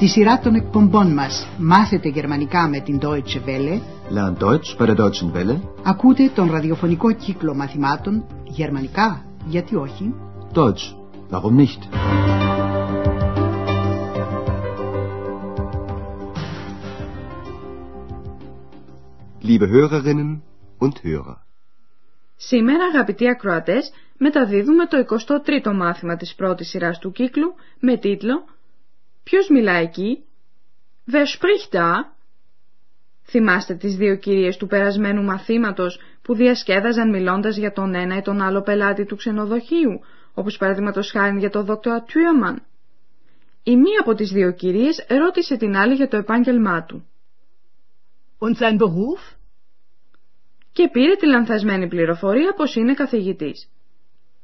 Στη σειρά των εκπομπών μας «Μάθετε γερμανικά με την Deutsche Welle» Lern Deutsch bei der Deutschen Welle. ακούτε τον ραδιοφωνικό κύκλο μαθημάτων «Γερμανικά, γιατί όχι» Deutsch. Warum nicht? Liebe Hörerinnen und Hörer. Σήμερα, αγαπητοί ακροατές, μεταδίδουμε το 23ο μάθημα της πρώτης σειράς του κύκλου με τίτλο «Ποιος μιλά εκεί» «Wer spricht da» Θυμάστε τις δύο κυρίες του περασμένου μαθήματος που διασκέδαζαν μιλώντας για τον ένα ή τον άλλο πελάτη του ξενοδοχείου, όπως παραδείγματος χάρη για τον δόκτωρα Τουιαμαν. Η μία από τις δύο κυρίες ρώτησε την άλλη για το επάγγελμά του Und sein Beruf? και πήρε τη λανθασμένη πληροφορία πως είναι καθηγητής.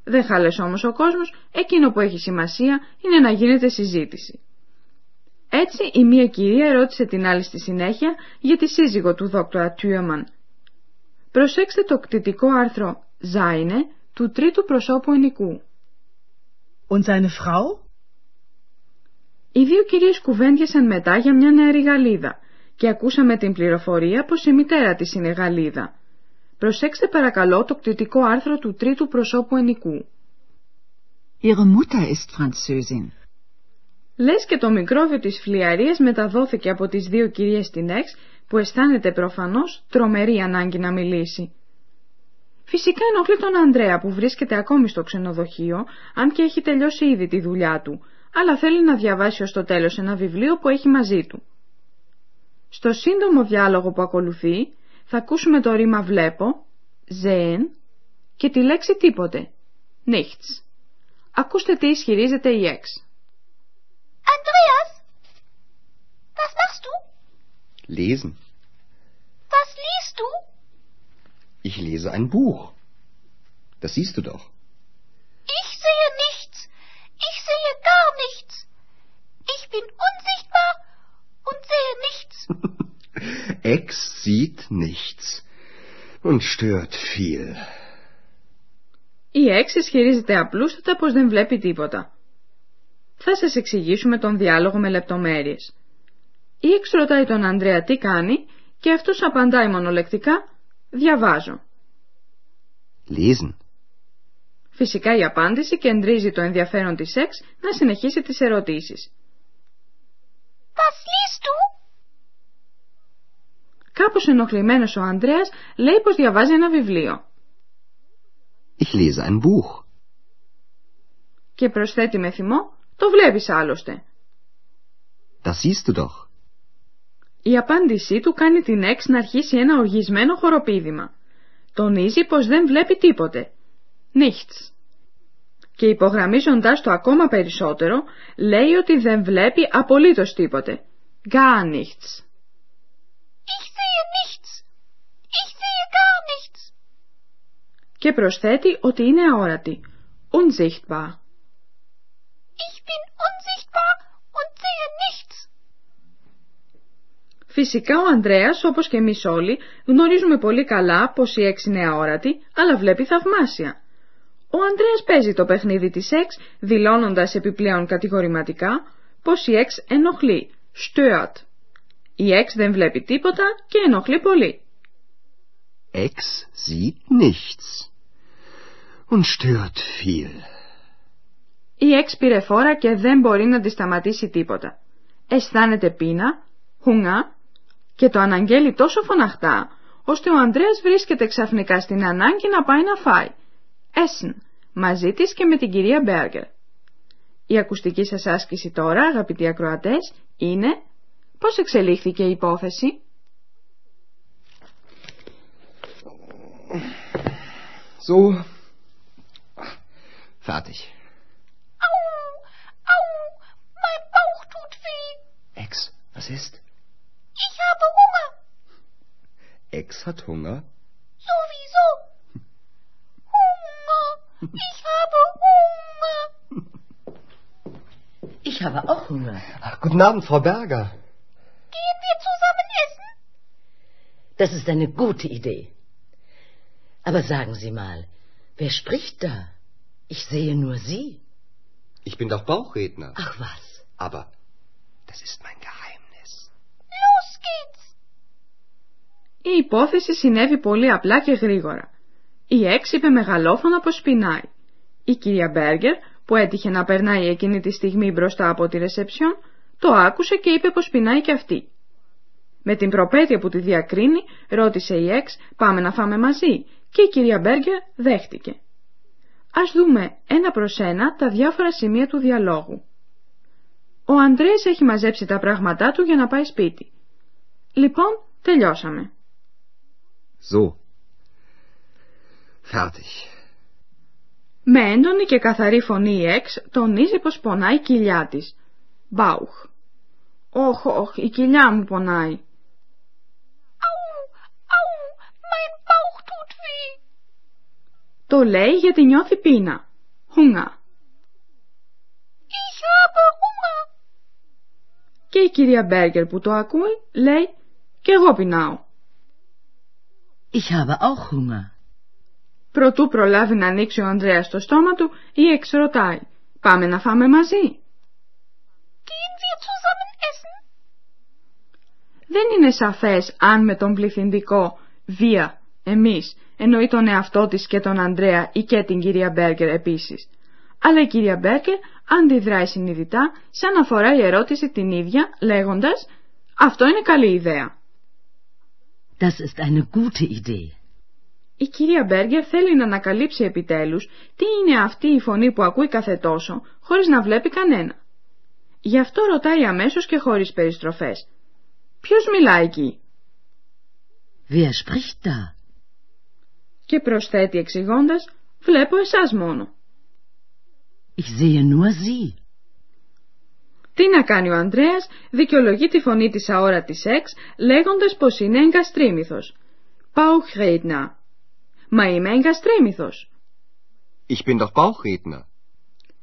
Δεν χάλεσε όμως ο κόσμος, εκείνο που έχει σημασία είναι να γίνεται συζήτηση. Έτσι η μία κυρία ρώτησε την άλλη στη συνέχεια για τη σύζυγο του δόκτωρα Τιούεμαν. Προσέξτε το κτητικό άρθρο «Ζάινε» του τρίτου προσώπου ενικού. Und seine Frau? Οι δύο κυρίες κουβέντιασαν μετά για μια νεαρή Γαλλίδα και ακούσαμε την πληροφορία πως η μητέρα της είναι Γαλλίδα. Προσέξτε παρακαλώ το κτητικό άρθρο του τρίτου προσώπου ενικού. Ihre Mutter ist Französin. Λες και το μικρόβιο της φλιαρίας μεταδόθηκε από τις δύο κυρίες στην Εξ που αισθάνεται προφανώς τρομερή ανάγκη να μιλήσει. Φυσικά ενοχλεί τον Ανδρέα που βρίσκεται ακόμη στο ξενοδοχείο, αν και έχει τελειώσει ήδη τη δουλειά του, αλλά θέλει να διαβάσει ως το τέλος ένα βιβλίο που έχει μαζί του. Στο σύντομο διάλογο που ακολουθεί θα ακούσουμε το ρήμα βλέπω, sehen και τη λέξη τίποτε, nichts. Ακούστε τι ισχυρίζεται η Εξ. Andreas, was machst du? Lesen. Was liest du? Ich lese ein Buch. Das siehst du doch. Ich sehe nichts. Ich sehe gar nichts. Ich bin unsichtbar und sehe nichts. Ex sieht nichts und stört viel. Η Εξ ισχυρίζεται απλούστατα πως δεν βλέπει τίποτα. Θα σας εξηγήσουμε τον διάλογο με λεπτομέρειες. Η Εξ ρωτάει τον Ανδρέα τι κάνει και αυτός απαντάει μονολεκτικά «Διαβάζω». Lesen. Φυσικά η απάντηση κεντρίζει το ενδιαφέρον της Εξ να συνεχίσει τις ερωτήσεις. Was liest du? Κάπως ενοχλημένος ο Ανδρέας λέει πως διαβάζει ένα βιβλίο Ich lese ein Buch. και προσθέτει με θυμό «Το βλέπεις άλλωστε». Das siehst du doch. Η απάντησή του κάνει την Εξ να αρχίσει ένα οργισμένο χοροπήδημα. Τονίζει πως δεν βλέπει τίποτε. Nichts. Και υπογραμμίζοντας το ακόμα περισσότερο, λέει ότι δεν βλέπει απολύτως τίποτε. Gar nichts. Ich sehe nichts. Ich sehe gar nichts. Και προσθέτει ότι είναι αόρατη. Unsichtbar. Ich bin unsichtbar und sehe nichts. Φυσικά ο Ανδρέας, όπως και εμείς όλοι, γνωρίζουμε πολύ καλά πως η Εξ είναι αόρατη, αλλά βλέπει θαυμάσια. Ο Ανδρέας παίζει το παιχνίδι της Εξ, δηλώνοντας επιπλέον κατηγορηματικά πως η Εξ ενοχλεί, stört. Η Εξ δεν βλέπει τίποτα και ενοχλεί πολύ. Ex sieht nichts und stört viel. Η Εξ πήρε φόρα και δεν μπορεί να τη σταματήσει τίποτα. Αισθάνεται πείνα, χουνά και το αναγγέλει τόσο φωναχτά, ώστε ο Ανδρέας βρίσκεται ξαφνικά στην ανάγκη να πάει να φάει. Έσν, μαζί της και με την κυρία Μπέργκερ. Η ακουστική σας άσκηση τώρα, αγαπητοί ακροατές, είναι πώς εξελίχθηκε η υπόθεση. So. Fertig. Was ist? Ich habe Hunger. Ex hat Hunger. Sowieso. Hunger. Ich habe Hunger. Ich habe auch Hunger. Ach, guten Abend, Frau Berger. Gehen wir zusammen essen? Das ist eine gute Idee. Aber sagen Sie mal, wer spricht da? Ich sehe nur Sie. Ich bin doch Bauchredner. Ach was. Aber Das ist mein Geheimnis. Los geht's! Η υπόθεση συνέβη πολύ απλά και γρήγορα. Η Εξ είπε μεγαλόφωνα πως πεινάει. Η κυρία Μπέργκερ, που έτυχε να περνάει εκείνη τη στιγμή μπροστά από τη ρεσεψιόν, το άκουσε και είπε πως πεινάει και αυτή. Με την προπέτεια που τη διακρίνει, ρώτησε η Εξ «Πάμε να φάμε μαζί» και η κυρία Μπέργκερ δέχτηκε. Ας δούμε ένα προς ένα τα διάφορα σημεία του διαλόγου. Ο Αντρέας έχει μαζέψει τα πράγματά του για να πάει σπίτι. Λοιπόν, τελειώσαμε. So. Fertig. Με έντονη και καθαρή φωνή η Εξ τονίζει πως πονάει η κοιλιά της. Μπάουχ. Όχ, όχ, η κοιλιά μου πονάει. Au, au, mein Bauch tut weh. Το λέει γιατί νιώθει πείνα. Χουνγα. Ich habe Hunger. Και η κυρία Μπέργκερ που το ακούει λέει «Κι εγώ πεινάω». Ich habe auch Hunger. Προτού προλάβει να ανοίξει ο Ανδρέας το στόμα του, η Εξ ρωτάει «Πάμε να φάμε μαζί». Gehen wir zusammen essen? Δεν είναι σαφές αν με τον πληθυντικό «βία» εμείς εννοεί τον εαυτό της και τον Ανδρέα ή και την κυρία Μπέργκερ επίσης. Αλλά η κυρία Μπέργκερ αντιδράει συνειδητά σαν να αφορά η ερώτηση την ίδια λέγοντας «Αυτό είναι καλή ιδέα». Das ist eine gute Idee. Η κυρία Μπέργκερ θέλει να ανακαλύψει επιτέλους τι είναι αυτή η φωνή που ακούει κάθε τόσο, χωρίς να βλέπει κανένα. Γι' αυτό ρωτάει αμέσως και χωρίς περιστροφές. Ποιος μιλάει εκεί; Wer spricht da? Και προσθέτει εξηγώντας, βλέπω εσάς μόνο. Ich sehe nur Sie. Τι να κάνει ο Ανδρέας, δικαιολογεί τη φωνή της αόρατης σεξ, λέγοντας πως είναι εγκαστρίμηθος. Bauchredner. Μα είμαι εγκαστρίμηθος. Ich bin doch Bauchredner.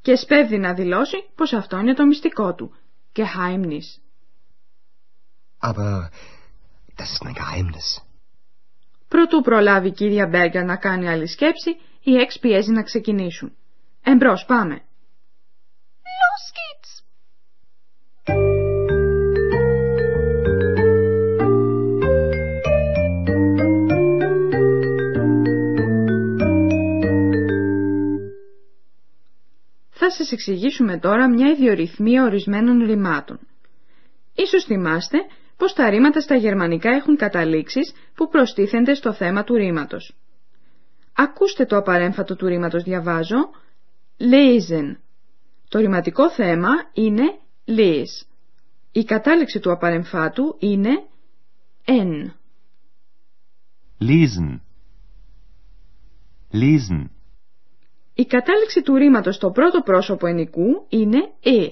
Και σπέβδει να δηλώσει πως αυτό είναι το μυστικό του. Geheimnis. Aber das ist mein Geheimnis. Προτού προλάβει η κυρία Μπέργκερ να κάνει άλλη σκέψη, οι έξ πιέζει να ξεκινήσουν. Εμπρός πάμε. Los geht's. Εξηγήσουμε τώρα μια ιδιορυθμία ορισμένων ρημάτων. Ίσως θυμάστε πως τα ρήματα στα γερμανικά έχουν καταλήξεις που προστίθενται στο θέμα του ρήματος. Ακούστε το απαρέμφατο του ρήματος διαβάζω lesen. Το ρηματικό θέμα είναι les. Η κατάληξη του απαρεμφάτου είναι en. Lesen. Lesen. Η κατάληξη του ρήματος στο πρώτο πρόσωπο ενικού είναι ε.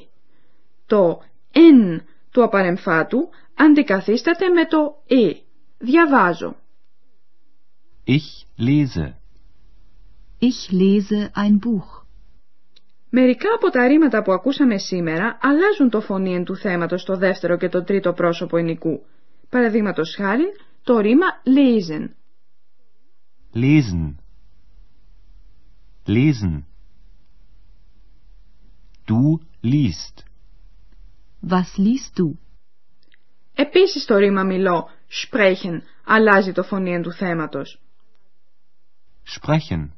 Το εν του απαρεμφάτου αντικαθίσταται με το ε. Διαβάζω. Ich lese. Ich lese ein Buch. Μερικά από τα ρήματα που ακούσαμε σήμερα αλλάζουν το φωνήεν του θέματος στο δεύτερο και το τρίτο πρόσωπο ενικού. Παραδείγματος χάρη το ρήμα lesen. Lesen. Lesen. Du liest. Was liest du? Επίσης το ρήμα μιλώ sprechen αλλάζει το φωνήεν του θέματος. Sprechen.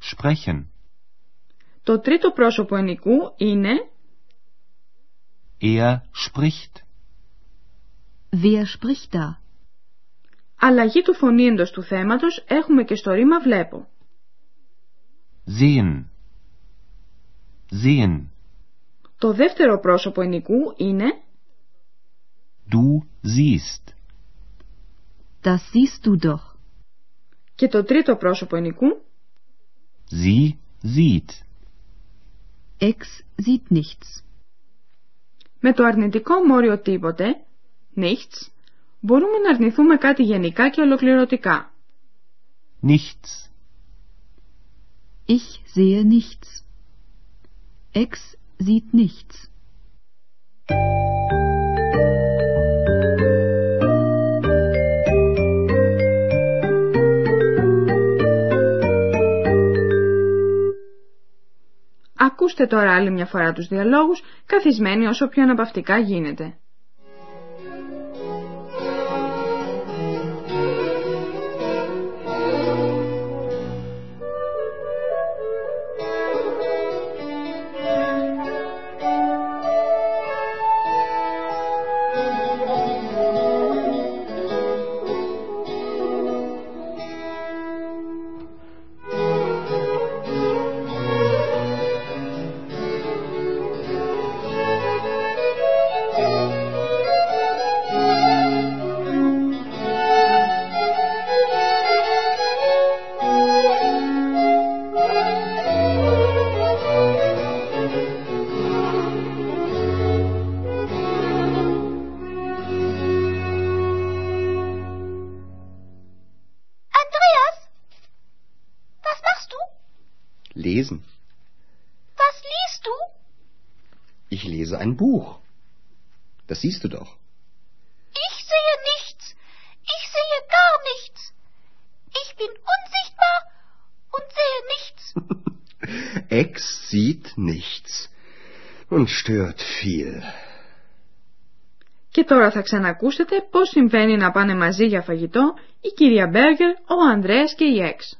Sprechen. Το τρίτο πρόσωπο ενικού είναι Er spricht. Wer spricht da? αλλαγή του φωνήεντος του θέματος έχουμε και στο ρήμα βλέπω. Sehen. Sehen. Το δεύτερο πρόσωπο ενικού είναι Du siehst. Das siehst du doch. και το τρίτο πρόσωπο ενικού Sie sieht. Ex sieht nichts. με το αρνητικό μόριο τίποτε, nichts, μπορούμε να αρνηθούμε κάτι γενικά και ολοκληρωτικά. Nichts. Ich sehe nichts. Ex sieht nichts. Ακούστε τώρα άλλη μια φορά τους διαλόγους, καθισμένοι όσο πιο αναπαυτικά γίνεται. lese ein Buch. Das siehst du doch. Ich sehe nichts. Ich sehe gar nichts. Ich bin unsichtbar und sehe nichts. Ex sieht nichts und stört viel. Και τώρα θα ξανακούσετε πώς συμβαίνει να πάνε μαζί για φαγητό η κυρία Μπέργκερ, ο Ανδρέας και η Εξ.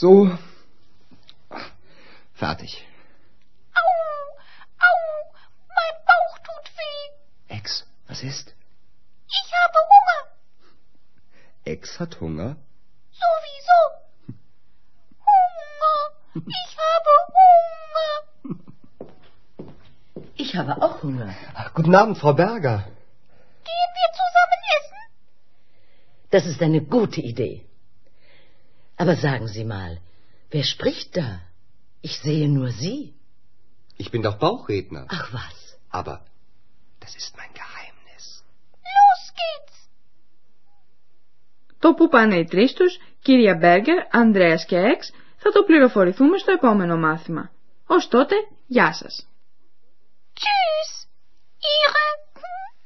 So. Fertig. Au, au, mein Bauch tut weh. Ex, was ist? Ich habe Hunger. Ex hat Hunger? Sowieso. Hunger. Ich habe Hunger. Ich habe auch Hunger. Ach, guten Abend, Frau Berger. Gehen wir zusammen essen? Das ist eine gute Idee. Aber sagen Sie mal, wer spricht da? Ich sehe nur Sie. Ich bin doch Bauchredner. Ach was. Aber das ist mein Geheimnis. Los geht's. Το που πάνε οι τρεις τους, κυρία Μπέργκερ, Ανδρέας και Εξ, θα το πληροφορηθούμε στο επόμενο μάθημα. Ως τότε, γεια σας. Tschüss. Ihre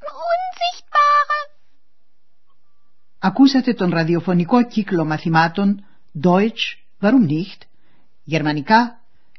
Unsichtbare. Ακούσατε τον ραδιοφωνικό κύκλο μαθημάτων Deutsch, warum nicht, γερμανικά,